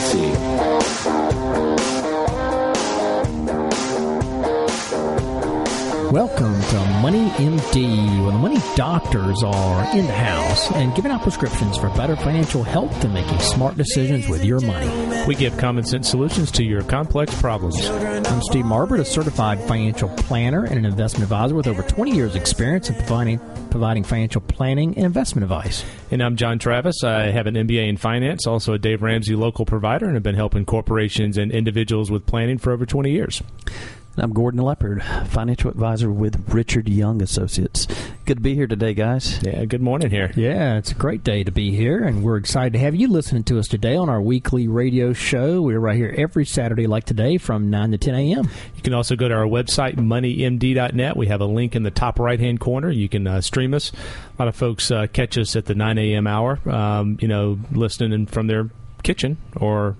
see. Welcome to Money MD, where the money doctors are in the house and giving out prescriptions for better financial health and making smart decisions with your money. We give common sense solutions to your complex problems. I'm Steve Marbert, a certified financial planner and an investment advisor with over 20 years' experience in providing providing financial planning and investment advice. And I'm John Travis. I have an MBA in finance, also a Dave Ramsey local provider, and have been helping corporations and individuals with planning for over 20 years. I'm Gordon Leopard, financial advisor with Richard Young Associates. Good to be here today, guys. Yeah, good morning here. Yeah, it's a great day to be here, and we're excited to have you listening to us today on our weekly radio show. We're right here every Saturday, like today, from 9 to 10 a.m. You can also go to our website, moneymd.net. We have a link in the top right hand corner. You can uh, stream us. A lot of folks uh, catch us at the 9 a.m. hour, um, you know, listening from their kitchen or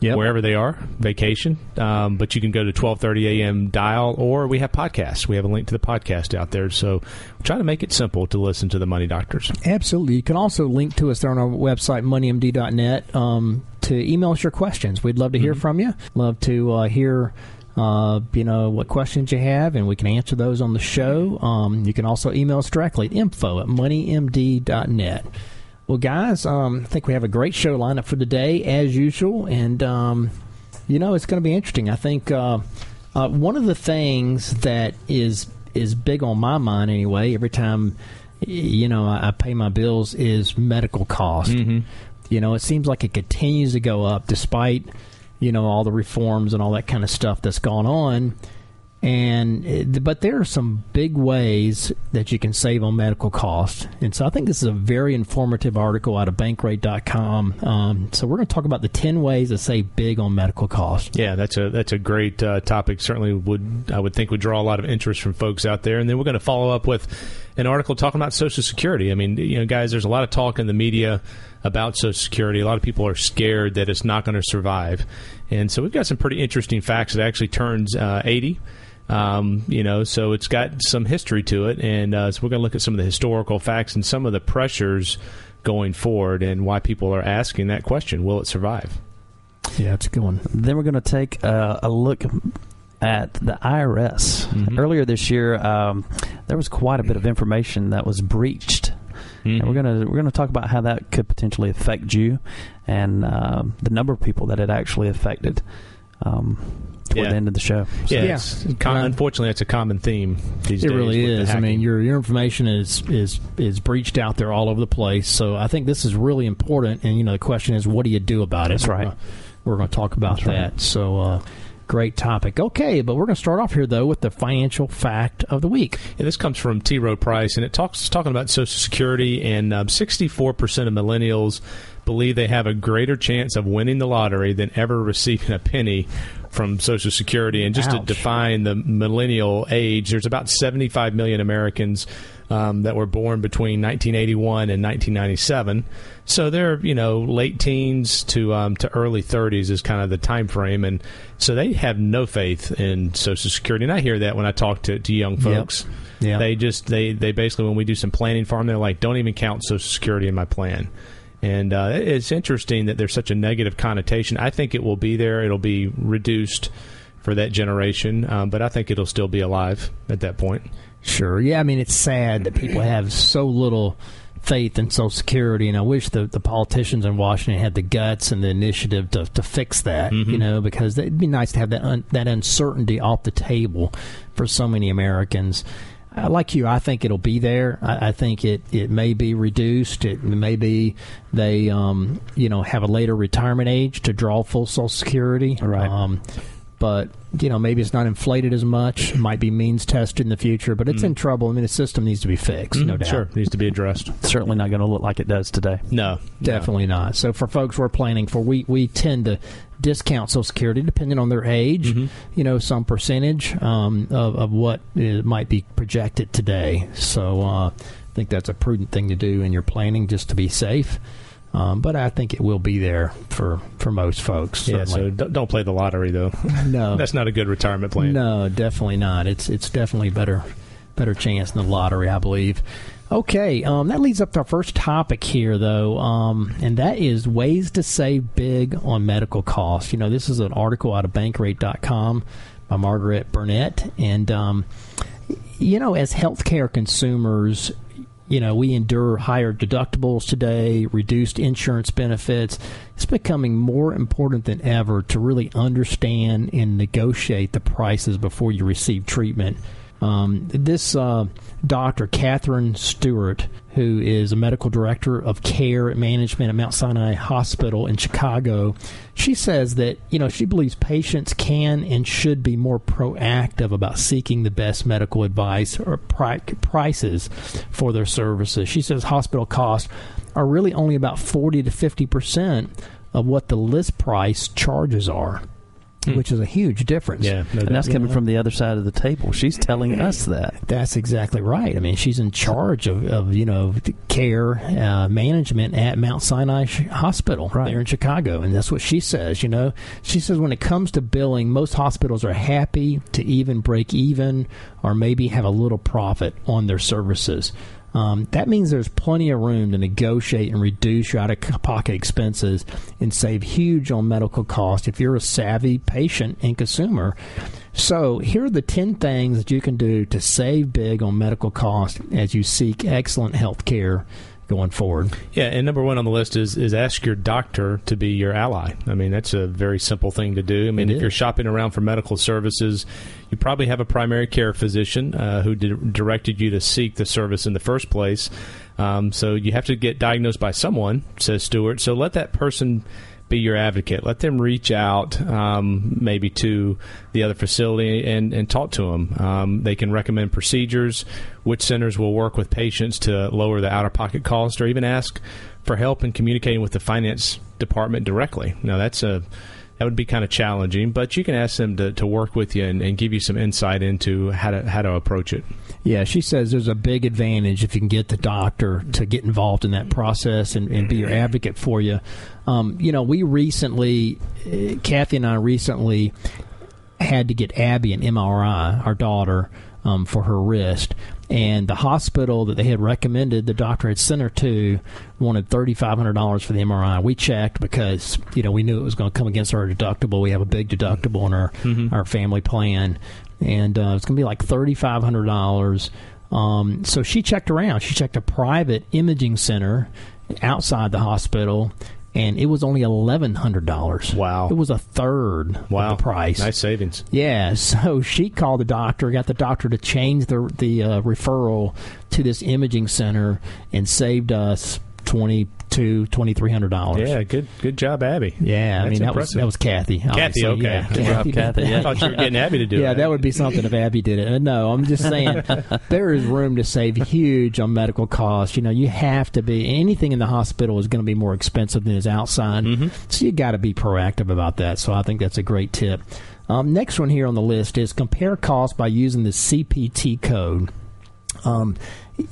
yep. wherever they are, vacation. Um, but you can go to 12:30 a.m. dial, or we have podcasts. We have a link to the podcast out there. So try to make it simple to listen to the Money Doctors. Absolutely. You can also link to us there on our website, moneymd.net, um, to email us your questions. We'd love to hear mm-hmm. from you. Love to uh, hear. Uh, you know what questions you have, and we can answer those on the show. Um, you can also email us directly at info at moneymd.net. Well, guys, um, I think we have a great show lineup for today, as usual, and um, you know it's going to be interesting. I think uh, uh, one of the things that is is big on my mind anyway. Every time you know I, I pay my bills is medical cost. Mm-hmm. You know, it seems like it continues to go up despite you know all the reforms and all that kind of stuff that's gone on and but there are some big ways that you can save on medical costs. And so i think this is a very informative article out of bankrate.com um, so we're going to talk about the 10 ways to save big on medical costs. Yeah that's a that's a great uh, topic. Certainly would i would think would draw a lot of interest from folks out there. And then we're going to follow up with an article talking about social security. I mean you know guys there's a lot of talk in the media about social security. A lot of people are scared that it's not going to survive. And so we've got some pretty interesting facts. It actually turns uh, 80 um, you know, so it's got some history to it, and uh, so we're going to look at some of the historical facts and some of the pressures going forward, and why people are asking that question: Will it survive? Yeah, it's a good one. Then we're going to take a, a look at the IRS. Mm-hmm. Earlier this year, um, there was quite a bit of information that was breached. Mm-hmm. And we're gonna we're gonna talk about how that could potentially affect you, and uh, the number of people that it actually affected. Um, toward yeah. the end of the show. So. Yeah, yeah. Com- unfortunately, it's a common theme these it days. Really is. I mean, your your information is is is breached out there all over the place. So I think this is really important. And you know, the question is, what do you do about it? That's right. We're going to talk about That's that. Right. So. Uh, great topic. Okay, but we're going to start off here though with the financial fact of the week. Yeah, this comes from T. Rowe Price, and it talks talking about Social Security, and um, sixty-four percent of millennials believe they have a greater chance of winning the lottery than ever receiving a penny from Social Security. And just Ouch. to define the millennial age, there's about 75 million Americans um, that were born between 1981 and 1997. So they're you know late teens to um, to early 30s is kind of the time frame, and so they have no faith in Social Security. And I hear that when I talk to, to young folks. Yep. Yeah. They just they they basically when we do some planning for them, they're like, don't even count Social Security in my plan. And uh, it's interesting that there's such a negative connotation. I think it will be there. It'll be reduced for that generation, um, but I think it'll still be alive at that point. Sure. Yeah. I mean, it's sad that people have so little faith in Social Security, and I wish the, the politicians in Washington had the guts and the initiative to, to fix that. Mm-hmm. You know, because it'd be nice to have that un, that uncertainty off the table for so many Americans like you, I think it'll be there. I, I, think it, it may be reduced. It may be they um, you know have a later retirement age to draw full Social Security. Right. Um, but you know maybe it's not inflated as much. Might be means tested in the future, but it's in trouble. I mean, the system needs to be fixed, no Mhm, doubt. Sure, needs to be addressed. Certainly not going to look like it does today. No, Definitely not. So for folks we're planning for, we we tend to discount Social Security depending on their age. Mhm. You know, some percentage um, of of what it might be projected today. So uh, I think that's a prudent thing to do in your planning, just to be safe. Um, but I think it will be there for, for most folks. Yeah, so certainly. don't, don't play the lottery though. no, That's not a good retirement plan. no, definitely not. It's it's definitely better better chance than the lottery, I believe. Okay, um, that leads up to our first topic here, though, um, and that is ways to save big on medical costs. You know, this is an article out of Bankrate.com by Margaret Burnett, and um, you know, as healthcare consumers, you know, we endure higher deductibles today, reduced insurance benefits. It's becoming more important than ever to really understand and negotiate the prices before you receive treatment. Um, this uh, doctor, Catherine Stewart, who is a medical director of care management at Mount Sinai Hospital in Chicago, she says that you know she believes patients can and should be more proactive about seeking the best medical advice or pri- prices for their services. She says hospital costs are really only about forty to fifty percent of what the list price charges are, which is a huge difference. Yeah, no And that's coming from the other side of the table. She's telling us that. That's exactly right. I mean, she's in charge of, of you know care uh, management at Mount Sinai Hospital Right. there in Chicago, and that's what she says. You know, she says when it comes to billing, most hospitals are happy to even break even or maybe have a little profit on their services. Um, that means there's plenty of room to negotiate and reduce your out of pocket expenses and save huge on medical costs if you're a savvy patient and consumer. So, here are the 10 things that you can do to save big on medical costs as you seek excellent health care going forward. Yeah, and number one on the list is is ask your doctor to be your ally. I mean, that's a very simple thing to do. I mean, It if is. you're shopping around for medical services, you probably have a primary care physician uh, who di- directed you to seek the service in the first place. Um, so you have to get diagnosed by someone, says Stewart. So let that person be your advocate. Let them reach out, um, maybe to the other facility and, and talk to them. Um, they can recommend procedures, which centers will work with patients to lower the out of pocket cost, or even ask for help in communicating with the finance department directly. Now, that's a that would be kind of challenging, but you can ask them to, to work with you and, and give you some insight into how to how to approach it. Yeah, she says there's a big advantage if you can get the doctor to get involved in that process and, and be your advocate for you. Um, you know, we recently, uh, Kathy and I recently had to get Abby an MRI, our daughter, um, for her wrist. And the hospital that they had recommended, the doctor had sent her to, wanted thirty five hundred dollars for the MRI. We checked because you know we knew it was going to come against our deductible. We have a big deductible in our our family plan, and uh, it's going to be like thirty five hundred dollars. Um, so she checked around. She checked a private imaging center outside the hospital, and it was only eleven hundred dollars. Wow. It was a third Wow, of the price. Nice savings. Yeah, so she called the doctor, got the doctor to change the the uh, referral to this imaging center, and saved us twenty two twenty three hundred dollars. Yeah, good good job, Abby. Yeah, I That's mean that was that was Kathy. Kathy, obviously. okay. Yeah, Good job, Kathy, I thought you were getting Abby to do it. yeah, that would be something if Abby did it. No, I'm just saying there is room to save huge on medical costs. You know, you have to be anything in the hospital is going to be more expensive than is outside, so you got to be proactive about that. So I think that's a great tip. Um, next one here on the list is compare costs by using the CPT code. Um,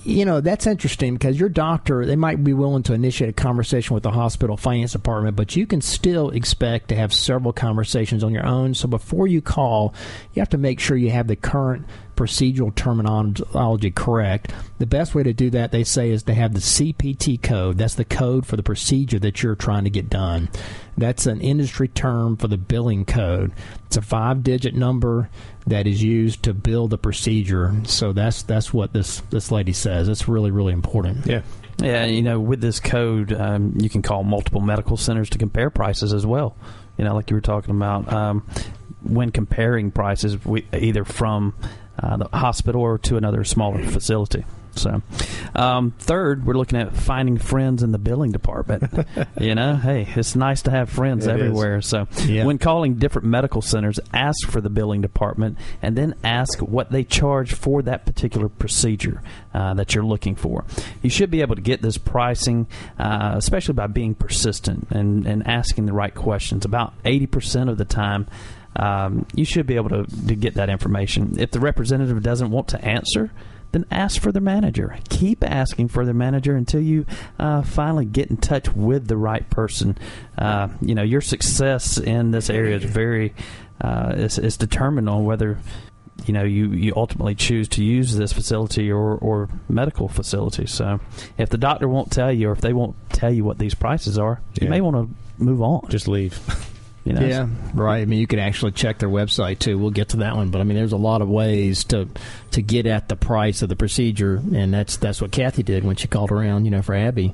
you know that's interesting because your doctor they might be willing to initiate a conversation with the hospital finance department but you can still expect to have several conversations on your own. So before you call you have to make sure you have the current procedural terminology correct. The best way to do that they say is to have the cpt code. That's the code for the procedure that you're trying to get done. That's an industry term for the billing code. It's a five digit number that is used to bill the procedure so that's that's what this this lady says it's really really important Yeah. Yeah, you know, with this code, um, you can call multiple medical centers to compare prices as well. You know, like you were talking about, um, when comparing prices, we, either from uh, the hospital or to another smaller facility. So, um, third, we're looking at finding friends in the billing department. you know, hey, it's nice to have friends It everywhere. So, Yeah. when calling different medical centers, ask for the billing department and then ask what they charge for that particular procedure uh, that you're looking for. You should be able to get this pricing, uh, especially by being persistent and, and asking the right questions. About 80% of the time, um, you should be able to, to get that information. If the representative doesn't want to answer, then ask for the manager. Keep asking for the manager until you uh, finally get in touch with the right person. Uh, you know, your success in this area is very uh, is, is determined on whether you know you, you ultimately choose to use this facility or, or medical facility. So, if the doctor won't tell you, or if they won't tell you what these prices are, you may want to move on. Just leave. You know, Yeah, right. I mean, you can actually check their website too. We'll get to that one, but I mean, there's a lot of ways to to get at the price of the procedure, and that's that's what Kathy did when she called around, you know, for Abby,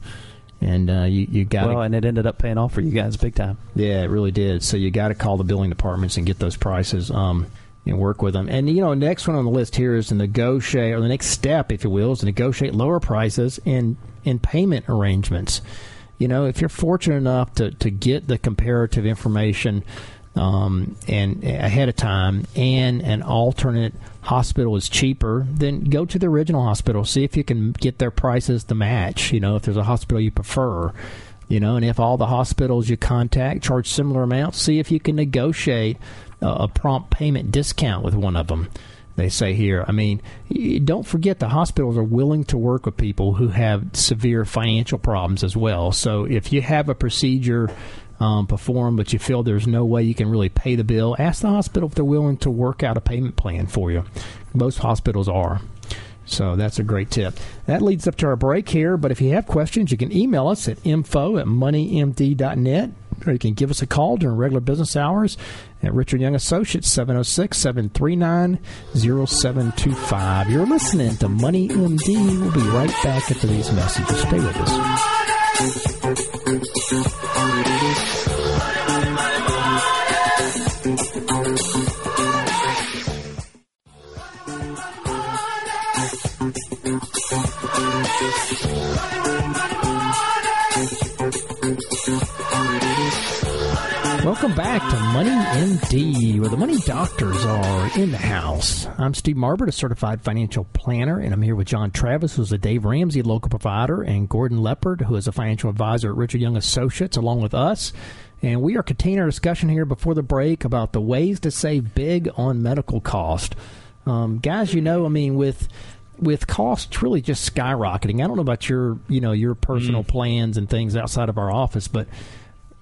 and uh, you you got Well, and it ended up paying off for you guys big time. yeah, it really did. So you got to call the billing departments and get those prices. Um, and work with them. And you know, next one on the list here is to negotiate, or the next step, if you will, is to negotiate lower prices and in payment arrangements. You know, if you're fortunate enough to to get the comparative information um, and ahead of time, and an alternate hospital is cheaper, then go to the original hospital. See if you can get their prices to match. You know, if there's a hospital you prefer. You know, and if all the hospitals you contact charge similar amounts, see if you can negotiate a, a prompt payment discount with one of them. They say here. I mean, don't forget the hospitals are willing to work with people who have severe financial problems as well. So if you have a procedure um, performed, but you feel there's no way you can really pay the bill, ask the hospital if they're willing to work out a payment plan for you. Most hospitals are. So that's a great tip. That leads up to our break here. But if you have questions, you can email us at info at moneymd.net or you can give us a call during regular business hours at Richard Young Associates, 706 739 0725. You're listening to Money MD. We'll be right back after these messages. Stay with us. Welcome back to Money MD, where the money doctors are in the house. I'm Steve Marbert, a certified financial planner, and I'm here with John Travis, who's a Dave Ramsey local provider, and Gordon Leopard, who is a financial advisor at Richard Young Associates, along with us. And we are continuing our discussion here before the break about the ways to save big on medical cost. Um, guys, you know, I mean, with with costs really just skyrocketing. I don't know about your, you know, your personal plans and things outside of our office, but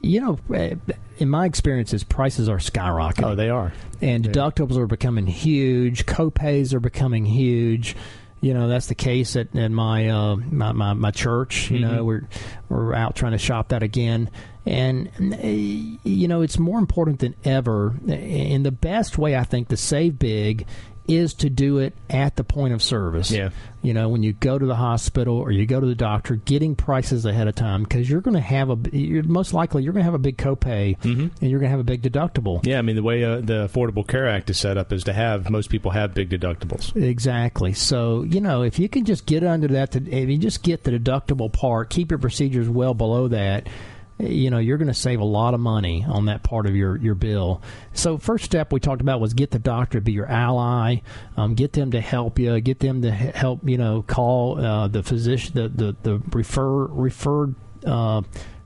you know, eh, in my experiences, prices are skyrocketing. Oh, they are. and deductibles are becoming huge. Copays are becoming huge. You know, that's the case at, at my, uh, my my my church. You know, we're we're out trying to shop that again, and eh, you know, it's more important than ever. And the best way I think to save big is to do it at the point of service. Yeah. You know, when you go to the hospital or you go to the doctor, getting prices ahead of time because you're going to have a, you're, most likely you're going to have a big copay and you're going to have a big deductible. Yeah, I mean the way uh, the Affordable Care Act is set up is to have most people have big deductibles. Exactly. So you know, if you can just get under that, if you just get the deductible part, keep your procedures well below that. You know, you're going to save a lot of money on that part of your, your bill. So, first step we talked about was get the doctor to be your ally, um, get them to help you, get them to help. You know, call uh, the physician, the the, the refer referred uh,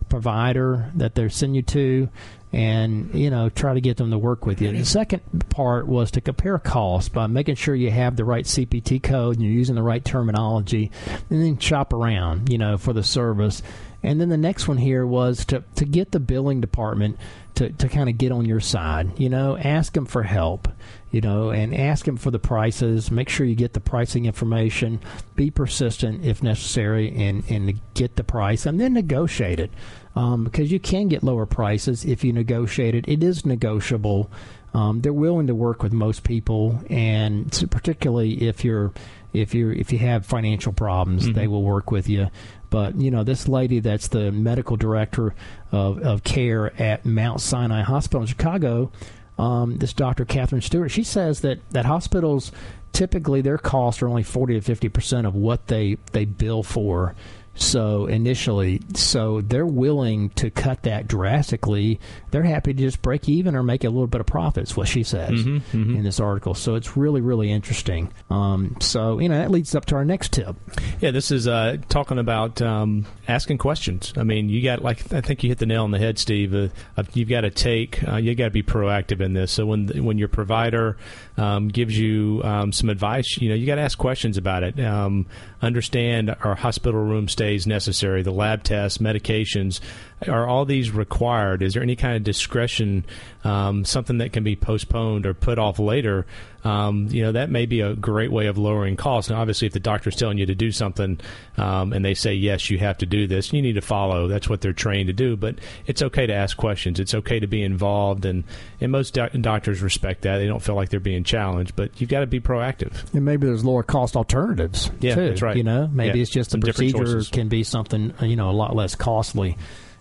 provider that they're sending you to, and you know try to get them to work with you. The second part was to compare costs by making sure you have the right CPT code and you're using the right terminology, and then shop around, you know, for the service. And then the next one here was to to get the billing department to to kind of get on your side, you know, ask them for help. You know, and ask them for the prices. Make sure you get the pricing information. Be persistent if necessary, and and get the price, and then negotiate it um, because you can get lower prices if you negotiate it. It is negotiable. Um, they're willing to work with most people, and particularly if you're if you if you have financial problems, they will work with you. But you know, this lady that's the medical director of, of care at Mount Sinai Hospital in Chicago, um, this Dr. Catherine Stewart, she says that that hospitals typically their costs are only 40 to 50 percent of what they they bill for so initially, so they're willing to cut that drastically. They're happy to just break even or make a little bit of profits. What she says mm-hmm, mm-hmm. in this article. So it's really really interesting. Um, so you know that leads up to our next tip. Yeah, this is uh, talking about um, asking questions. I mean, you got like I think you hit the nail on the head, Steve. Uh, you've got to take, uh, you got to be proactive in this. So when when your provider um, gives you um, some advice, you know you got to ask questions about it. Um, understand our hospital room stays necessary, the lab tests, medications. Are all these required? Is there any kind of discretion, um, something that can be postponed or put off later? Um, you know, that may be a great way of lowering costs. Now, obviously, if the doctor's telling you to do something um, and they say, yes, you have to do this, you need to follow. That's what they're trained to do. But it's okay to ask questions. It's okay to be involved. And, and most do- doctors respect that. They don't feel like they're being challenged. But you've got to be proactive. And maybe there's lower cost alternatives, yeah, too. That's right. You know, maybe yeah. it's just the procedure can be something, you know, a lot less costly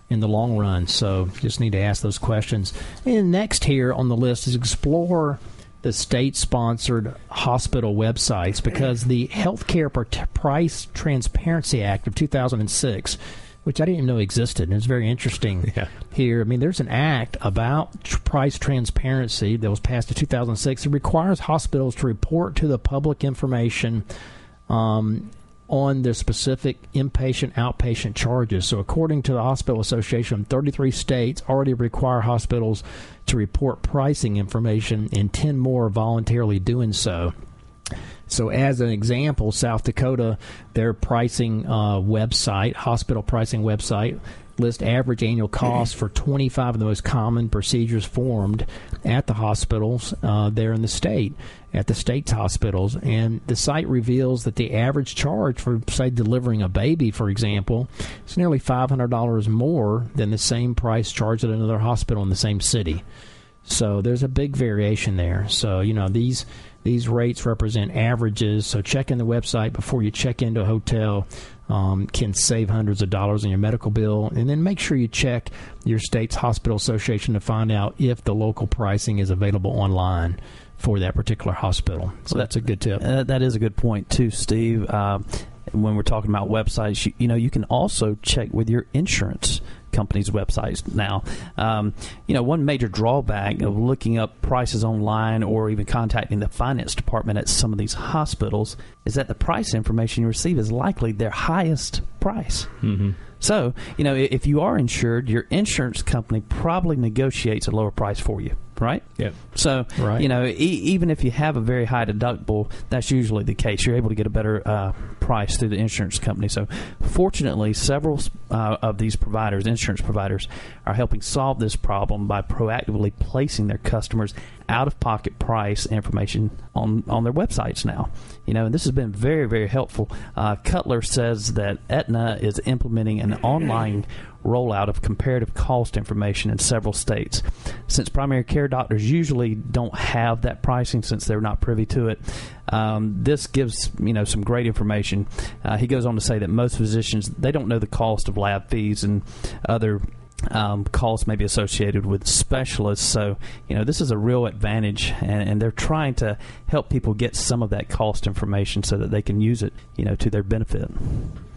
in the long run. So just need to ask those questions. And next here on the list is explore the state sponsored hospital websites because the Healthcare Price Transparency Act of 2006 which I didn't even know existed. And it's very interesting yeah. here. I mean, there's an act about tr- price transparency that was passed in 2006. It requires hospitals to report to the public information um, on the specific inpatient outpatient charges. So, according to the Hospital Association, 33 states already require hospitals to report pricing information, and 10 more voluntarily doing so. So, as an example, South Dakota, their pricing uh, website, hospital pricing website, list average annual costs for 25 of the most common procedures formed at the hospitals uh, there in the state, at the state's hospitals. And the site reveals that the average charge for, say, delivering a baby, for example, is nearly $500 more than the same price charged at another hospital in the same city. So there's a big variation there. So, you know, these these rates represent averages. So check in the website before you check into a hotel um, can save hundreds of dollars on your medical bill. And then make sure you check your state's hospital association to find out if the local pricing is available online for that particular hospital. So that's a good tip. Uh, that is a good point too, Steve. Uh, when we're talking about websites, you, you, know, you can also check with your insurance companies' websites now. Um, you know, one major drawback of looking up prices online or even contacting the finance department at some of these hospitals is that the price information you receive is likely their highest price. Mm-hmm. So, you know, if you are insured, your insurance company probably negotiates a lower price for you right? Yeah. So, right. you know, e- even if you have a very high deductible, that's usually the case. You're able to get a better uh, price through the insurance company. So, fortunately, several uh, of these providers, insurance providers, are helping solve this problem by proactively placing their customers out of pocket price information on, on their websites now. You know, and this has been very, very helpful. Uh, Cutler says that Aetna is implementing an online rollout of comparative cost information in several states. Since primary care doctors usually don't have that pricing since they're not privy to it, um, this gives you know some great information. Uh, he goes on to say that most physicians they don't know the cost of lab fees and other um, costs may be associated with specialists. So, you know, this is a real advantage, and, and, they're trying to help people get some of that cost information so that they can use it, you know, to their benefit.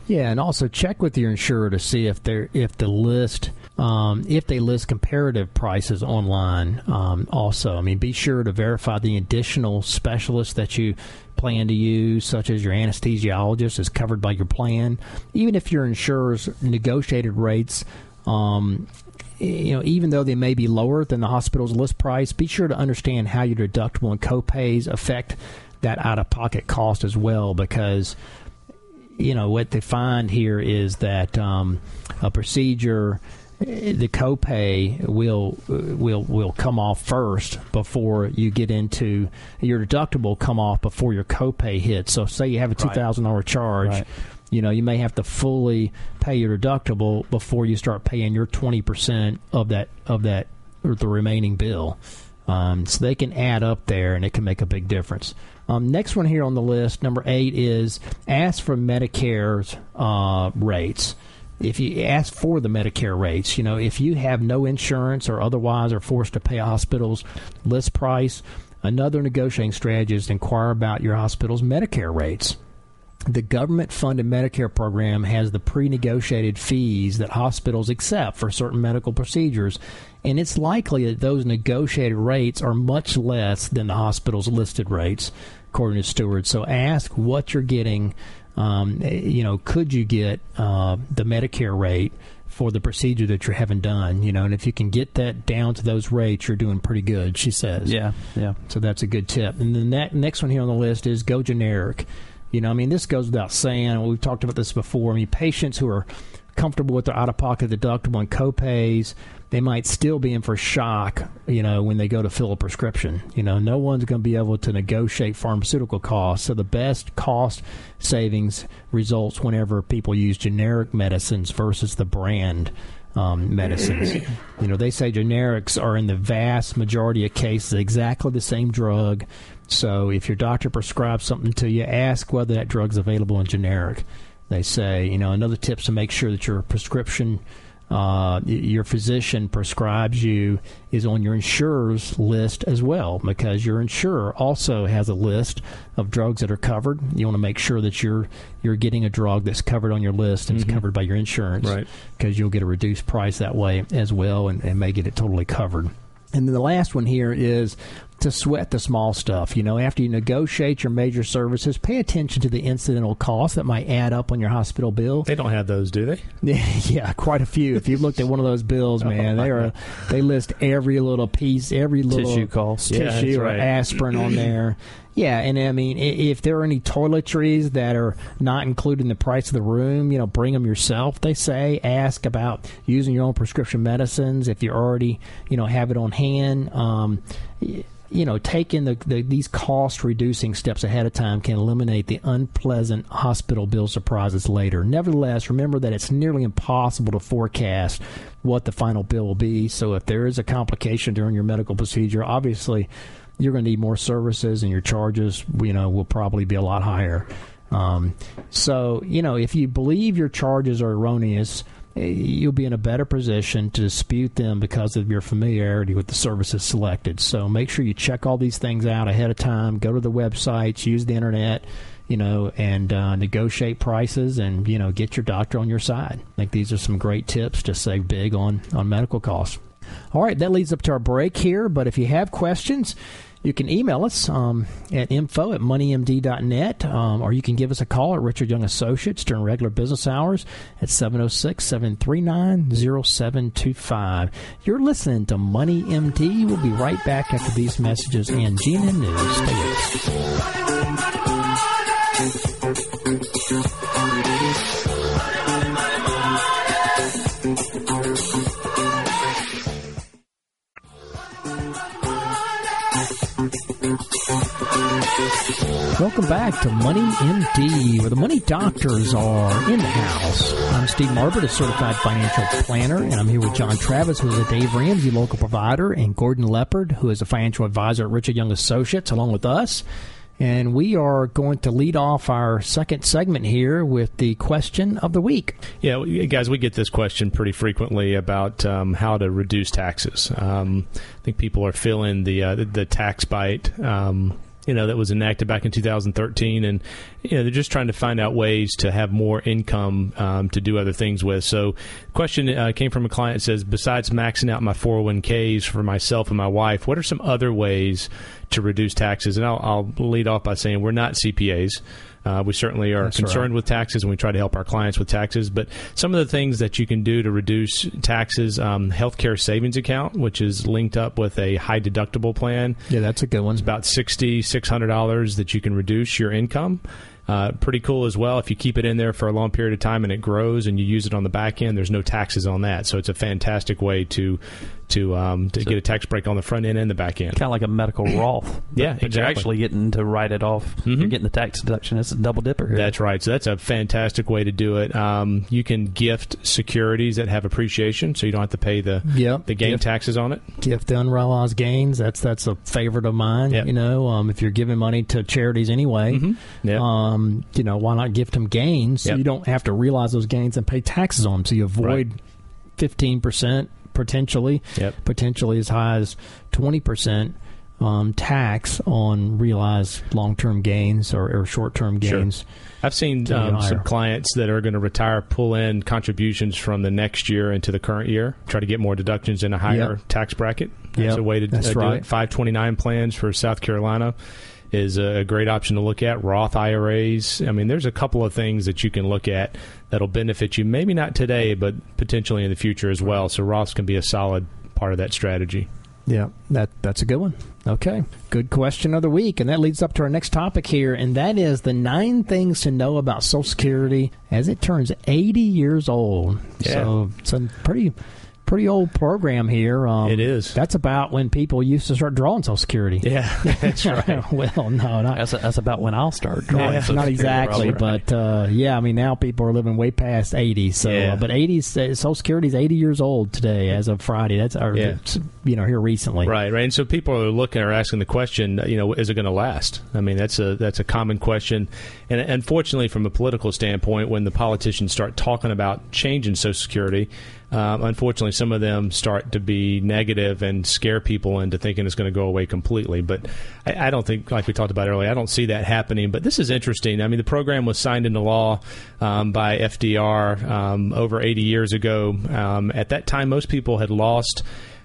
Yeah, and also check with your insurer to see if they're if the list um, if they list comparative prices online. Um, also, I mean, be sure to verify the additional specialists that you plan to use, such as your anesthesiologist, is covered by your plan. Even if your insurer's negotiated rates um, you know, even though they may be lower than the hospital's list price, be sure to understand how your deductible and copays affect that out of pocket cost as well because you know what they find here is that um, a procedure the copay will will will come off first before you get into your deductible come off before your copay hits. So say you have a two thousand dollar charge, right. you know you may have to fully pay your deductible before you start paying your 20% of that of that or the remaining bill. Um, so they can add up there and it can make a big difference um, next one here on the list number eight is ask for medicare's uh, rates if you ask for the medicare rates you know if you have no insurance or otherwise are forced to pay hospital's list price Another negotiating strategy is to inquire about your hospital's Medicare rates. The government funded Medicare program has the pre negotiated fees that hospitals accept for certain medical procedures, and it's likely that those negotiated rates are much less than the hospital's listed rates, according to Stewart. So ask what you're getting. Um, you know, could you get uh, the Medicare rate? for the procedure that you're having done, you know, and if you can get that down to those rates, you're doing pretty good, she says. Yeah, yeah. So that's a good tip. And then that next one here on the list is go generic. You know, I mean, this goes without saying. We've talked about this before. I mean, patients who are comfortable with their out of pocket deductible and copays, they might still be in for shock, you know, when they go to fill a prescription. You know, no one's going to be able to negotiate pharmaceutical costs. So the best cost savings results whenever people use generic medicines versus the brand um, medicines. you know, they say generics are in the vast majority of cases exactly the same drug. So if your doctor prescribes something to you, ask whether that drug's available in generic. They say, you know, another tip is to make sure that your prescription uh, your physician prescribes you is on your insurer's list as well because your insurer also has a list of drugs that are covered. You want to make sure that you're you're getting a drug that's covered on your list and mm-hmm. is covered by your insurance right. because you'll get a reduced price that way as well and, and may get it totally covered. And then the last one here is to sweat the small stuff. You know, after you negotiate your major services, pay attention to the incidental costs that might add up on your hospital bill. They don't have those, do they? yeah, quite a few. If you've looked at one of those bills, man, they are they list every little piece, every little tissue cost, tissue yeah, or right. aspirin on there. Yeah, and I mean, if there are any toiletries that are not included in the price of the room, you know, bring them yourself. They say ask about using your own prescription medicines if you already, you know, have it on hand. Um, you know, taking the, the, these cost reducing steps ahead of time can eliminate the unpleasant hospital bill surprises later. Nevertheless, remember that it's nearly impossible to forecast what the final bill will be. So if there is a complication during your medical procedure, obviously you're going to need more services and your charges, you know, will probably be a lot higher. Um, so, you know, if you believe your charges are erroneous, you'll be in a better position to dispute them because of your familiarity with the services selected. So make sure you check all these things out ahead of time. Go to the websites, use the internet, you know, and uh, negotiate prices, and you know, get your doctor on your side. I think these are some great tips to save big on on medical costs. All right, that leads up to our break here. But if you have questions, you can email us um, at info at moneymd.net, um, or you can give us a call at Richard Young Associates during regular business hours at 706 739 0725. You're listening to Money MD. We'll be right back after these messages and GNN News. Stay with Welcome back to Money MD, where the money doctors are in the house. I'm Steve Marbert, a certified financial planner, and I'm here with John Travis, who is a Dave Ramsey local provider, and Gordon Leopard, who is a financial advisor at Richard Young Associates, along with us. And we are going to lead off our second segment here with the question of the week. Yeah, guys, we get this question pretty frequently about um, how to reduce taxes. Um, I think people are feeling the uh, the tax bite. Um, you know that was enacted back in 2013, and you know they're just trying to find out ways to have more income um, to do other things with. So, question uh, came from a client says, besides maxing out my 401ks for myself and my wife, what are some other ways to reduce taxes? And I'll, I'll lead off by saying we're not CPAs. Uh, we certainly are That's concerned right. with taxes and we try to help our clients with taxes. But some of the things that you can do to reduce taxes um, healthcare savings account, which is linked up with a high deductible plan. Yeah, that's a good one. It's about $6,000, $600 that you can reduce your income. Uh, pretty cool as well. If you keep it in there for a long period of time and it grows and you use it on the back end, there's no taxes on that. So it's a fantastic way to to um, to So- get a tax break on the front end and the back end. Kind of like a medical Roth. Yeah, But You're actually getting to write it off. Mhm. You're getting the tax deduction. It's a double dipper here. That's right. So that's a fantastic way to do it. Um, you can gift securities that have appreciation, so you don't have to pay the Yep. the gain Gift- taxes on it. gift the unrealized gains. That's that's a favorite of mine. Yep. You know, um, if you're giving money to charities anyway, Yeah. um, you know, why not gift them gains so Yep. you don't have to realize those gains and pay taxes on them, so you avoid fifteen percent potentially, Yep. potentially as high as twenty percent. um, tax on realized long-term gains or, or short-term gains. Sure. I've seen um, some clients that are going to retire pull in contributions from the next year into the current year, try to get more deductions in a higher Yep. tax bracket. That's Yep, a way to that's uh, do it. 529 plans for South Carolina is a great option to look at. Roth IRAs. I mean, there's a couple of things that you can look at that'll benefit you. Maybe not today, but potentially in the future as well. So Roths can be a solid part of that strategy. Yeah, that that's a good one. Okay, good question of the week, and that leads up to our next topic here, and that is the nine things to know about Social Security as it turns 80 years old. Yeah. So it's a pretty pretty old program here. Um, It is. That's about when people used to start drawing Social Security. Yeah, that's right. well, no, not That's, that's about when I'll start drawing. not, Social not Security, exactly, Robert. but uh, yeah, I mean now people are living way past eighty. So, Yeah. uh, but eighty, Social Security is eighty years old today as of Friday. That's our, Yeah. you know here recently. Right, right. And so people are looking or asking the question, you know, is it going to last? I mean, that's a that's a common question. And unfortunately, from a political standpoint, when the politicians start talking about changing Social Security, um, unfortunately, some of them start to be negative and scare people into thinking it's going to go away completely. But I, I don't think, like we talked about earlier, I don't see that happening. But this is interesting. I mean, the program was signed into law um, by FDR um, over 80 years ago. Um, at that time, most people had lost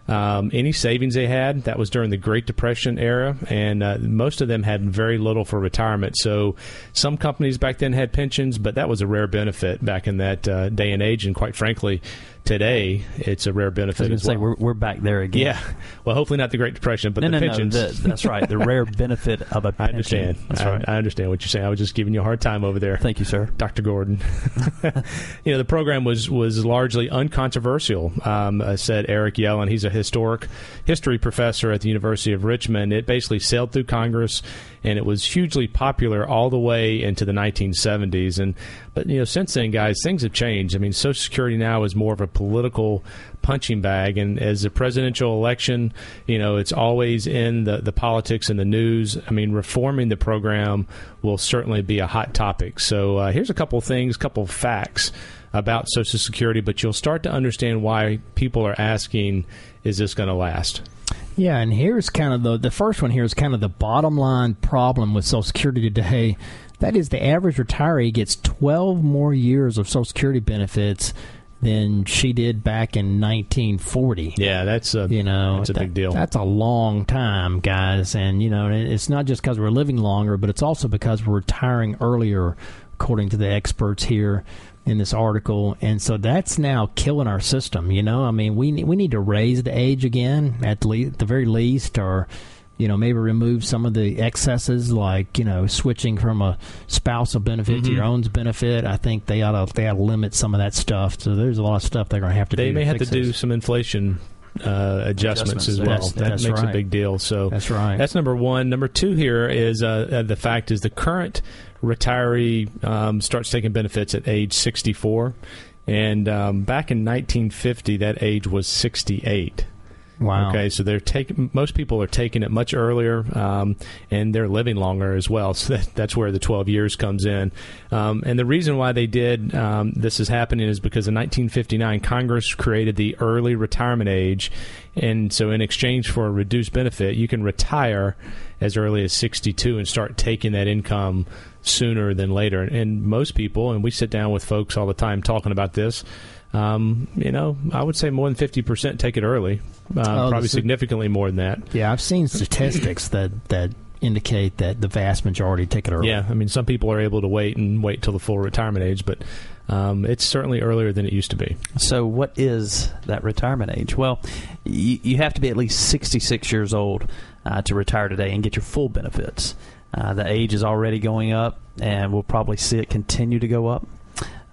um, any savings they had. That was during the Great Depression era, and uh, most of them had very little for retirement. So some companies back then had pensions, but that was a rare benefit back in that uh, day and age. And quite frankly, today it's a rare I was benefit going to say we're, we're back there again. yeah, well, hopefully not the Great Depression, but no, the no, pensions. no. The, that's right. The rare benefit of a I pension. understand. That's I, right. I understand what you're saying. I was just giving you a hard time over there. Thank you, sir. Dr. Gordon. you know, the program was was largely uncontroversial, um, uh, said Eric Yellin. He's a historic history professor at the University of Richmond. It basically sailed through Congress, and it was hugely popular all the way into the 1970s. And but you know, since then, guys, things have changed. I mean, Social Security now is more of a political punching bag, and as a presidential election, you know, it's always in the the politics and the news. I mean, reforming the program will certainly be a hot topic. So uh, here's a couple of things, couple of facts about Social Security, but you'll start to understand why people are asking, "Is this going to last?" Yeah, and here's kind of the the first one. Here is kind of the bottom line problem with Social Security today. That is, the average retiree gets 12 more years of Social Security benefits than she did back in 1940. Yeah, that's a You know, that's a that- big deal. That's a long time, guys. And, you know, it's not just because we're living longer, but it's also because we're retiring earlier, according to the experts here in this article. And so that's now killing our system. You know, I mean, we, we need to raise the age again, at le- the very least, or, you know, maybe remove some of the excesses, like you know, switching from a spousal benefit Mm-hmm. to your own benefit. I think they ought to they ought to limit some of that stuff. So there's a lot of stuff they're going to have to do. they may have to fix do this. some inflation uh, adjustments, Adjustments, as well. that's- that that's makes a big deal. So That's right. That's number one. Number two here is uh, uh, the fact is the current retiree um, starts taking benefits at age 64, and um, back in 1950 that age was 68. wow. Okay, so they're taking. Most people are taking it much earlier, um, and they're living longer as well. So that, that's where the 12 years comes in. Um, and the reason why they did um, this is happening is because in 1959 Congress created the early retirement age, and so in exchange for a reduced benefit, you can retire as early as 62 and start taking that income sooner than later. And most people, and we sit down with folks all the time talking about this. Um, you know, I would say more than 50% take it early. Uh, Oh, probably is- significantly more than that. Yeah, I've seen statistics that that indicate that the vast majority take it early. Yeah, I mean, some people are able to wait and wait till the full retirement age, but um, it's certainly earlier than it used to be. So, what is that retirement age? Well, you, you have to be at least 66 years old uh, to retire today and get your full benefits. Uh, the age is already going up, and we'll probably see it continue to go up.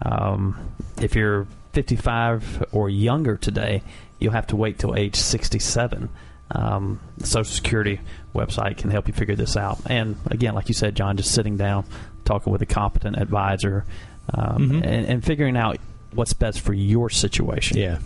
Um, if you're 55 or younger today, you'll have to wait till age 67. Um, the Social Security website can help you figure this out. And again, like you said, John, just sitting down, talking with a competent advisor, um, Mhm. and, and figuring out what's best for your situation. Yeah.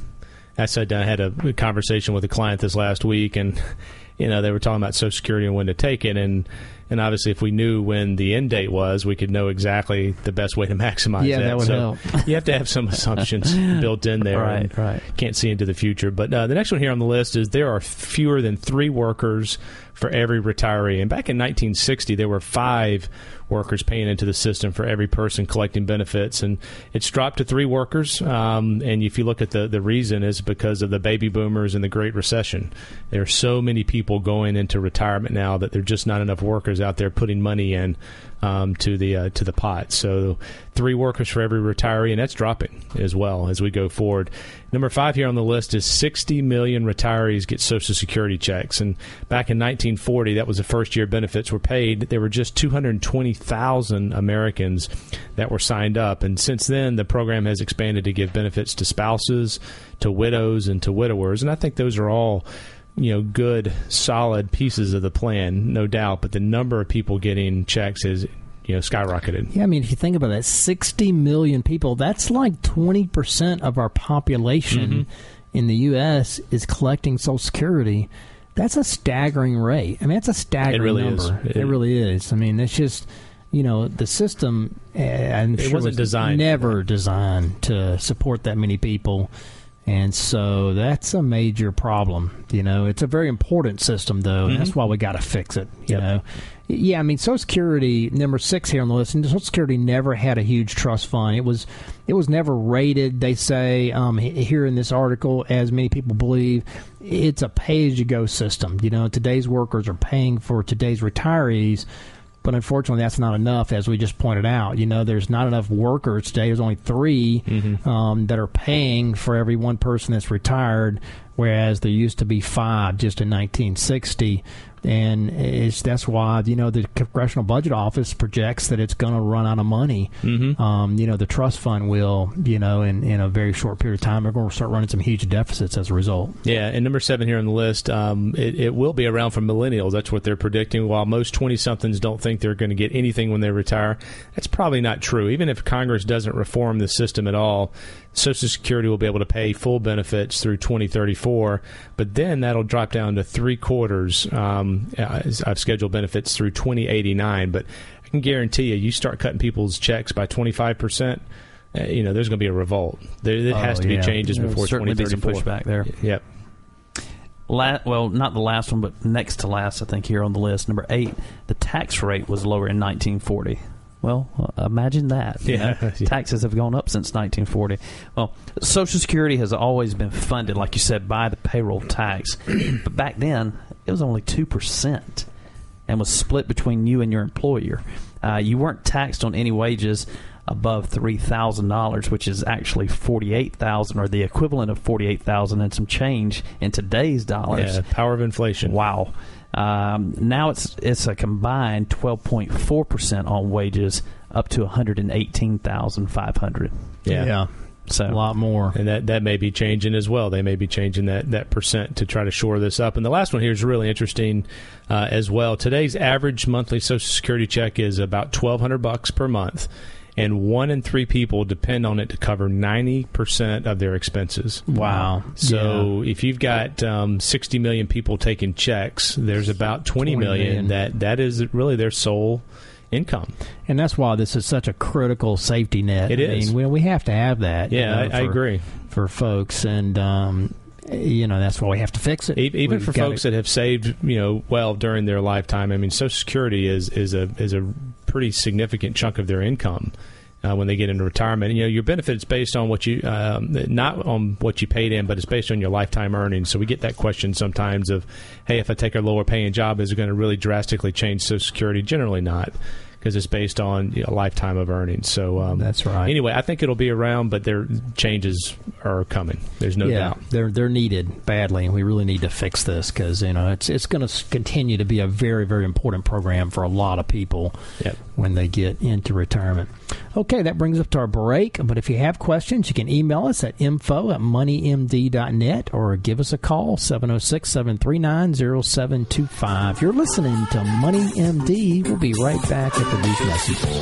I said I had a conversation with a client this last week, and you know they were talking about Social Security and when to take it, and And obviously, if we knew when the end date was, we could know exactly the best way to maximize Yeah, that. that would so help. you have to have some assumptions built in there. Right, right. Can't see into the future. But uh, the next one here on the list is there are fewer than three workers for every retiree. And back in 1960, there were five workers paying into the system for every person collecting benefits, and it's dropped to three workers. Um, and if you look at the the reason is because of the baby boomers and the Great Recession. There are so many people going into retirement now that there are just not enough workers out there putting money in um, to the uh, to the pot. So three workers for every retiree, and that's dropping as well as we go forward. Number five here on the list is 60 million retirees get Social Security checks, and back in 1940, that was the first year benefits were paid. There were just 220,000 Americans that were signed up, and since then, the program has expanded to give benefits to spouses, to widows, and to widowers, and I think those are all you know good solid pieces of the plan no doubt. But the number of people getting checks is you know skyrocketed Yeah, I mean, if you think about that, 60 million people, that's like 20% of our population Mm-hmm. in the U.S. is collecting Social Security. That's a staggering rate. I mean, that's a staggering really is. number. It- It, really is. I mean, it's just, you know, the system, uh, I'm It sure wasn't was designed never designed to support that many people. And so that's a major problem. You know, it's a very important system, though. and That's why we got to fix it. You Yep. know, yeah. I mean, Social Security number six here on the list. And Social Security never had a huge trust fund. It was, it was never rated. They say um, here in this article, as many people believe, it's a pay-as-you-go system. You know, today's workers are paying for today's retirees. But unfortunately, that's not enough, as we just pointed out. You know, there's not enough workers today. There's only 3 um, that are paying for every one person that's retired, whereas there used to be five just in 1960. And it's, that's why you know the Congressional Budget Office projects that it's going to run out of money. Mm-hmm. Um, you know, the trust fund will, you know, in, in a very short period of time, they're going to start running some huge deficits as a result. yeah and number seven here on the list um, it, it will be around for millennials that's what they're predicting while most 20 somethings don't think they're going to get anything when they retire that's probably not true even if congress doesn't reform the system at all social security will be able to pay full benefits through 2034 but then that'll drop down to three quarters um, of scheduled benefits through 2089 but i can guarantee you you start cutting people's checks by 25% uh, you know, there's going to be a revolt. There, there has Oh, to be yeah. changes There'll before certainly be some pushback there. Yep. La- well, not the last one, but next to last, I think, here on the list. Number eight, the tax rate was lower in 1940. Well, uh, imagine that. you Yeah. know. Taxes have gone up since 1940. Well, Social Security has always been funded, like you said, by the payroll tax. but back then, it was only 2% and was split between you and your employer. Uh, you weren't taxed on any wages above three thousand dollars, which is actually forty eight thousand, or the equivalent of forty eight thousand and some change in today's dollars. Yeah, power of inflation. Wow. Um, now it's it's a combined twelve point four percent on wages up to one hundred and eighteen thousand five hundred. Yeah. So a lot more. And that, that may be changing as well. They may be changing that, that percent to try to shore this up. And the last one here is really interesting uh, as well. Today's average monthly Social Security check is about twelve hundred bucks per month, and one in three people depend on it to cover ninety percent of their expenses. Wow. So if you've got um, 60 million people taking checks, there's about 20 20 million, million. that that is really their sole income. And that's why this is such a critical safety net. It I is. mean, we, we have to have that. you Yeah, know, I, I agree. for folks, and um, you know that's why we have to fix it. Even We've for folks that have saved, you know, well during their lifetime. I mean, Social Security is is a is a pretty significant chunk of their income. Uh, when they get into retirement, you know your benefits based on what you um, not on what you paid in, but it's based on your lifetime earnings. So we get that question sometimes of, "Hey, if I take a lower paying job, is it going to really drastically change Social Security?" Generally, not, because it's based on you know, a lifetime of earnings. So um, That's right. Anyway, I think it'll be around, but there changes are coming. There's no yeah, doubt. they're they're needed badly, and we really need to fix this because you know it's it's going to continue to be a very very important program for a lot of people Yep. When they get into retirement. Okay, that brings us to our break. But if you have questions, you can email us at info at moneymd.net or give us a call 706 739 0725. You're listening to Money MD. We'll be right back after these messages.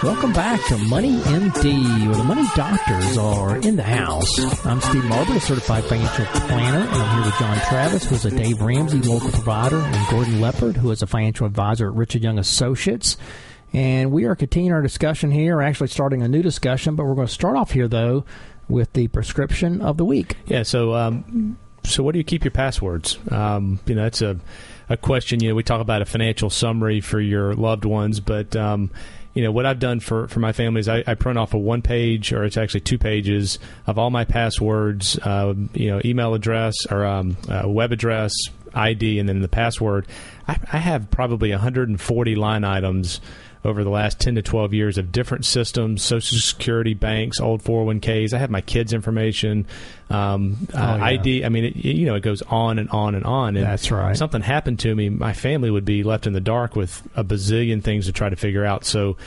Back to Money MD, where the money doctors are in the house. I'm Steve Marble, a certified financial planner, and I'm here with John Travis, who's a Dave Ramsey local provider, and Gordon Leopard, who is a financial advisor at Richard Young Associates. And we are continuing our discussion here, actually starting a new discussion, but we're going to start off here, though, with the prescription of the week. Yeah, so um, so what do you keep your passwords? Um, you know, that's a, a question. You know, we talk about a financial summary for your loved ones, but um, you know what I've done for, for my family is I, I, print off a one page or it's actually two pages of all my passwords, uh, you know, email address or um, uh, web address, ID, and then the password. I, I have probably 140 line items over the last 10 to 12 years of different systems, Social Security, banks, old 401ks. I have my kids' information, um, oh, uh, yeah. ID. I mean, it, you know, it goes on and on and on. And That's right. If something happened to me, my family would be left in the dark with a bazillion things to try to figure out. So,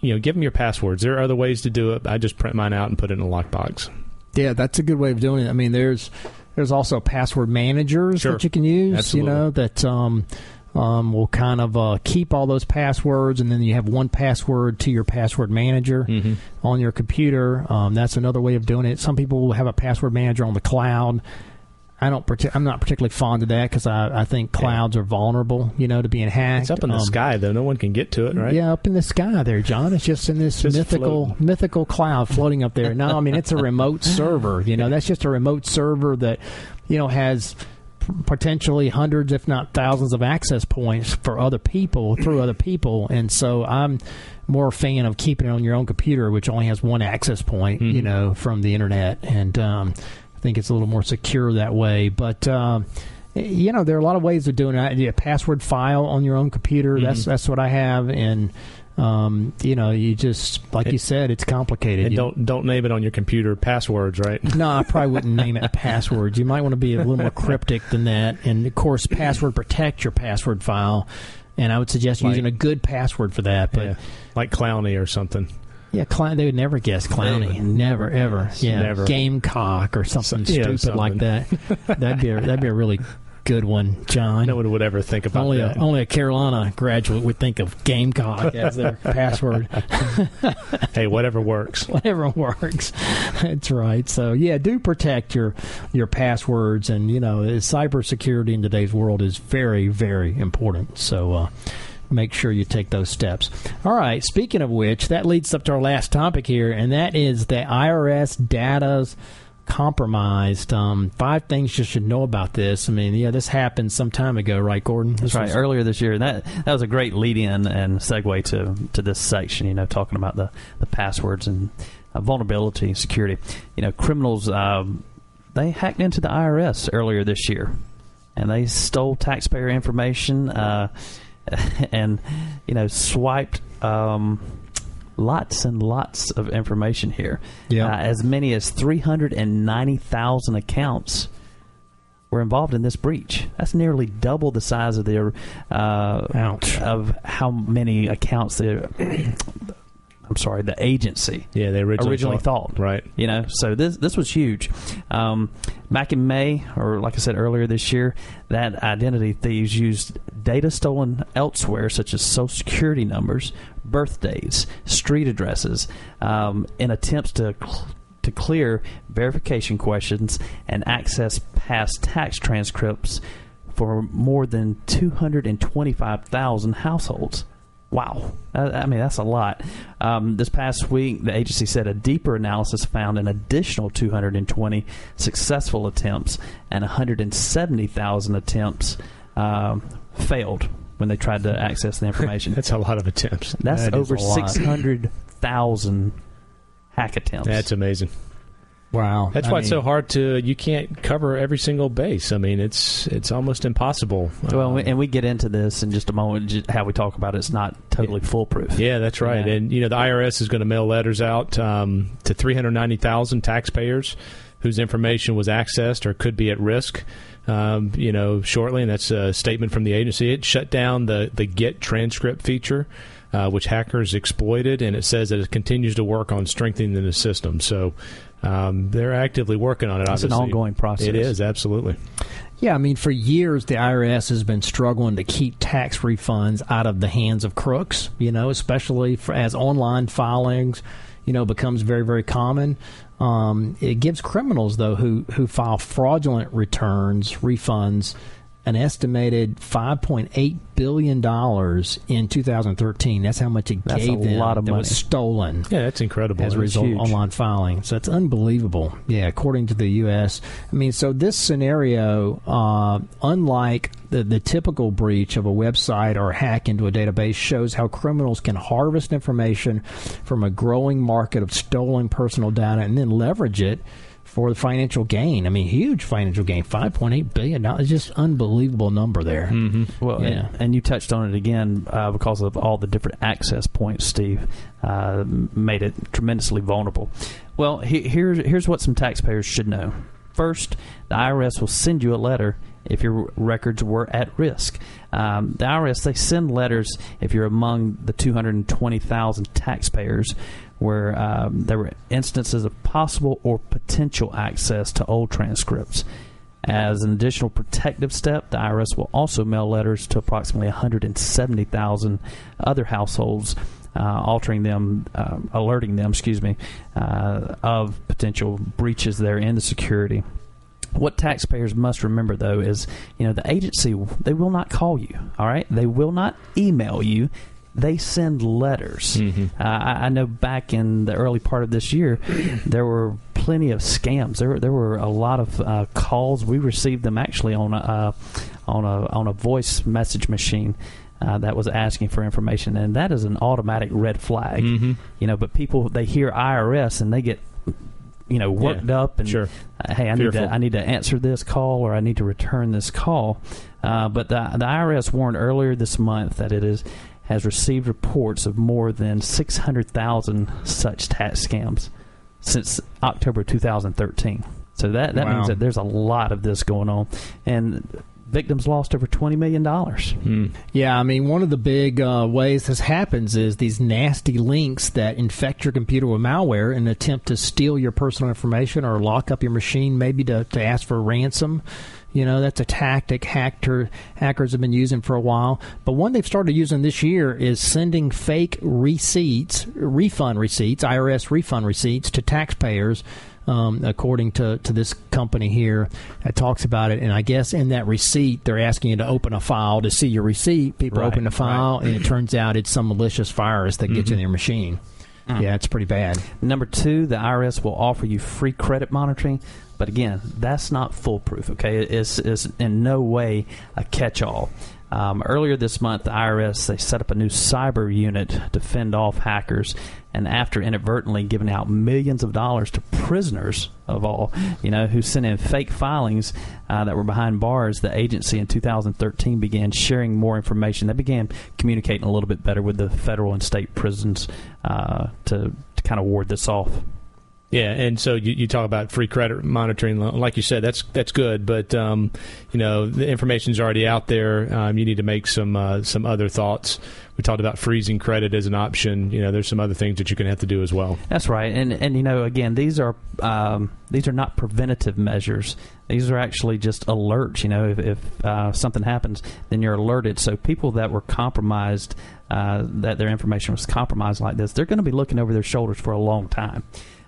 you know, give them your passwords. There are other ways to do it. I just print mine out and put it in a lockbox. Yeah, that's a good way of doing it. I mean, there's there's also password managers sure. that you can use. Absolutely. You know that. Um, um, will kind of uh, keep all those passwords, and then you have one password to your password manager mm-hmm. on your computer. Um, that's another way of doing it. Some people will have a password manager on the cloud. I don't. I'm not particularly fond of that because I, I think clouds yeah. are vulnerable, you know, to being hacked. It's up in the um, sky though; no one can get to it, right? Yeah, up in the sky there, John. It's just in this just mythical floating. mythical cloud floating up there. No, I mean it's a remote server. You know, that's just a remote server that you know has potentially hundreds, if not thousands, of access points for other people through other people. And so I'm more a fan of keeping it on your own computer, which only has one access point, mm-hmm. you know, from the internet. And um, I think it's a little more secure that way. But um, you know, there are a lot of ways of doing it. A password file on your own computer. Mm-hmm. That's that's what I have, and um, you know, you just like it, you said, it's complicated. And you, don't don't name it on your computer passwords, right? No, I probably wouldn't name it passwords. You might want to be a little more cryptic than that. And of course, password protect your password file. And I would suggest like, using a good password for that. But yeah, like Clowny or something. Yeah, Clown, they would never guess Clowny. Never, ever. Yeah, never. Gamecock or something yeah, stupid something. like that. That'd be a, that'd be a really good one, John. No one would ever think about only that. A, only a Carolina graduate would think of Gamecock as their password. hey, whatever works. whatever works. That's right. So yeah, do protect your your passwords, and you know, cybersecurity in today's world is very very important. So. Uh, make sure you take those steps. All right. Speaking of which, that leads up to our last topic here, and that is the IRS data's compromised. Um, five things you should know about this. I mean, yeah, this happened some time ago, right, Gordon? This That's right. Was, earlier this year. That that was a great lead in and segue to to this section. You know, talking about the the passwords and uh, vulnerability, security. You know, criminals um, they hacked into the IRS earlier this year, and they stole taxpayer information. Uh, and you know, swiped um, lots and lots of information here. Yeah. Uh, as many as 390,000 accounts were involved in this breach. That's nearly double the size of their uh, of how many accounts there. I'm sorry, the agency. Yeah, they originally, originally thought. thought. Right. You know, so this this was huge. Um, back in May, or like I said earlier this year, that identity thieves used data stolen elsewhere, such as social security numbers, birthdays, street addresses, um, in attempts to to clear verification questions and access past tax transcripts for more than 225,000 households. Wow. I mean, that's a lot. Um, this past week, the agency said a deeper analysis found an additional 220 successful attempts and 170,000 attempts um, failed when they tried to access the information. That's a lot of attempts. That's that over 600,000 hack attempts. That's amazing. Wow. That's I why mean, it's so hard to. You can't cover every single base. I mean, it's it's almost impossible. Well, Uh, and we get into this in just a moment. Just how we talk about it, it's not totally foolproof. Yeah, that's right. Yeah. And you know, the IRS is going to mail letters out um, to 390,000 taxpayers whose information was accessed or could be at risk. Um, you know, shortly, and that's a statement from the agency. It shut down the the Get transcript feature uh, which hackers exploited, and it says that it continues to work on strengthening the system. So um, they're actively working on it. It's an ongoing process. It is absolutely. Yeah, I mean, for years the IRS has been struggling to keep tax refunds out of the hands of crooks. You know, especially for, as online filings, you know, becomes very very common. Um, it gives criminals though who who file fraudulent returns refunds an estimated 5.8 billion dollars in 2013. That's how much it That's gave a them lot of that money. was stolen Yeah, that's incredible. as a result huge. of online filing. So it's unbelievable. Yeah, according to the U.S. I mean, so this scenario, uh, unlike the, the typical breach of a website or hack into a database, shows how criminals can harvest information from a growing market of stolen personal data and then leverage it for the financial gain. I mean, huge financial gain, five point eight billion dollars. Just unbelievable number there. Well, Yeah. and, and you touched on it again uh, because of all the different access points, Steve, uh, made it tremendously vulnerable. Well, he, here's here's what some taxpayers should know. First, the IRS will send you a letter if your records were at risk. Um, the IRS they send letters if you're among the 220,000 taxpayers where um, there were instances of possible or potential access to old transcripts. As an additional protective step, the IRS will also mail letters to approximately 170,000 other households, uh, altering them, um alerting them, excuse me, uh, of potential breaches there in the security. What taxpayers must remember, though, is you know the agency they will not call you. All right, they will not email you. They send letters. Uh, I, I know back in the early part of this year, there were plenty of scams. There, were- there were a lot of uh, calls. We received them actually on a uh, on a on a voice message machine. Uh, that was asking for information, and that is an automatic red flag. Mhm. You know, but people they hear IRS and they get you know worked Yeah, up and sure. uh, hey, I need to I need to answer this call or I need to return this call. Uh, but the the IRS warned earlier this month that it is has received reports of more than six hundred thousand such tax scams since October 2013. So that that Wow. means that there's a lot of this going on, and victims lost over twenty million dollars. Hmm. Yeah, I mean, one of the big uh, ways this happens is these nasty links that infect your computer with malware in an attempt to steal your personal information or lock up your machine, maybe to, to ask for ransom. You know, that's a tactic hacker, hackers have been using for a while. But one they've started using this year is sending fake receipts, refund receipts, IRS refund receipts to taxpayers um, according to, to this company here that talks about it. And I guess in that receipt, they're asking you to open a file to see your receipt. People Right, open the file, and it turns out it's some malicious virus that gets in your machine. Yeah, it's pretty bad. Number two, the IRS will offer you free credit monitoring, but again, that's not foolproof. Okay, it's, it's in no way a catch-all. Um, earlier this month, the IRS they set up a new cyber unit to fend off hackers, and after inadvertently giving out millions of dollars to prisoners of all, you know, who sent in fake filings uh, that were behind bars, the agency in 2013 began sharing more information. They began communicating a little bit better with the federal and state prisons uh, to to kind of ward this off. Yeah, and so you, you talk about free credit monitoring, like you said, that's that's good, but um, you know the information's already out there. Um, you need to make some uh, some other thoughts. We talked about freezing credit as an option. You know, there's some other things that you're going to have to do as well. That's right, and and you know again these are um, these are not preventative measures. These are actually just alerts. You know, if, if uh, something happens, then you're alerted. So people that were compromised, uh, that their information was compromised like this, they're going to be looking over their shoulders for a long time.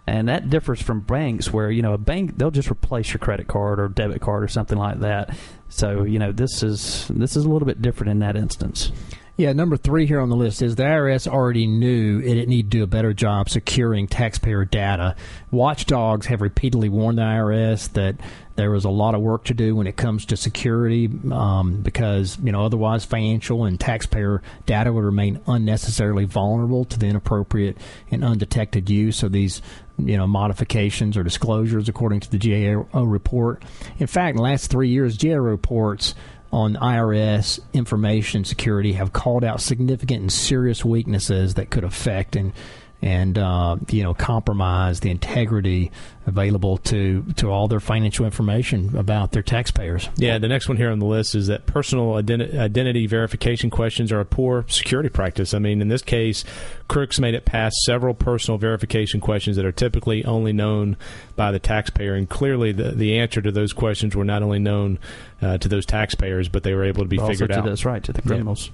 And that differs from banks, where you know a bank they'll just replace your credit card or debit card or something like that. So you know this is this is a little bit different in that instance. Yeah, number three here on the list is the IRS already knew it didn't need to do a better job securing taxpayer data. Watchdogs have repeatedly warned the IRS that there was a lot of work to do when it comes to security um, because, you know, otherwise financial and taxpayer data would remain unnecessarily vulnerable to the inappropriate and undetected use of these you know modifications or disclosures according to the GAO report. In fact, in the last three years, GAO reports on IRS information security have called out significant and serious weaknesses that could affect and and uh, you know compromise the integrity available to to all their financial information about their taxpayers. Yeah, the next one here on the list is that personal identi- identity verification questions are a poor security practice. I mean, in this case, crooks made it past several personal verification questions that are typically only known by the taxpayer, and clearly the the answer to those questions were not only known uh, to those taxpayers, but they were able to be also figured to out. That's right to the criminals.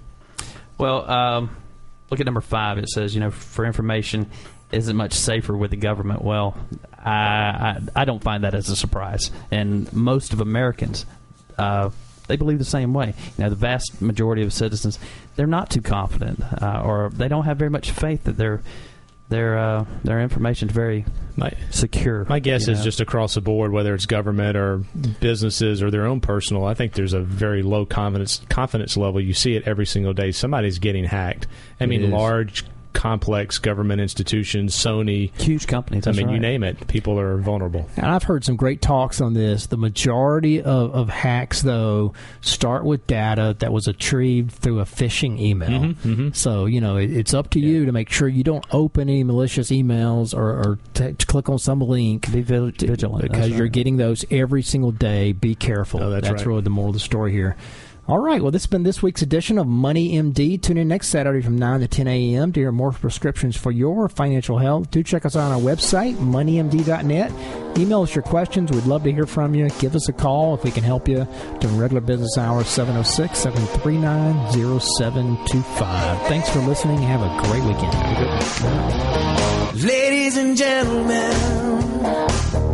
Well, um, look at number five. It says, you know, for information isn't much safer with the government. Well, I I, I don't find that as a surprise, and most of Americans. Uh, they believe the same way. You know, the vast majority of citizens, they're not too confident, uh, or they don't have very much faith that their their uh, their information is very My, secure. My guess is know. just across the board, whether it's government or businesses or their own personal. I think there's a very low confidence confidence level. You see it every single day. Somebody's getting hacked. I mean, large, complex government institutions, Sony. huge companies. I that's mean, you name it. People are vulnerable. And I've heard some great talks on this. The majority of, of hacks, though, start with data that was retrieved through a phishing email. Mm-hmm, mm-hmm. So, you know, it, it's up to you to make sure you don't open any malicious emails or, or t- click on some link. Be vigilant Because that's you're getting those every single day. Be careful. Oh, that's right. really the moral of the story here. All right. Well, this has been this week's edition of Money MD. Tune in next Saturday from 9 to 10 a.m. to hear more prescriptions for your financial health. Do check us out on our website, moneymd.net. Email us your questions. We'd love to hear from you. Give us a call if we can help you during regular business hours, 706 739 0725. Thanks for listening. Have a great weekend. Ladies and gentlemen.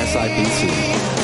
SIPC.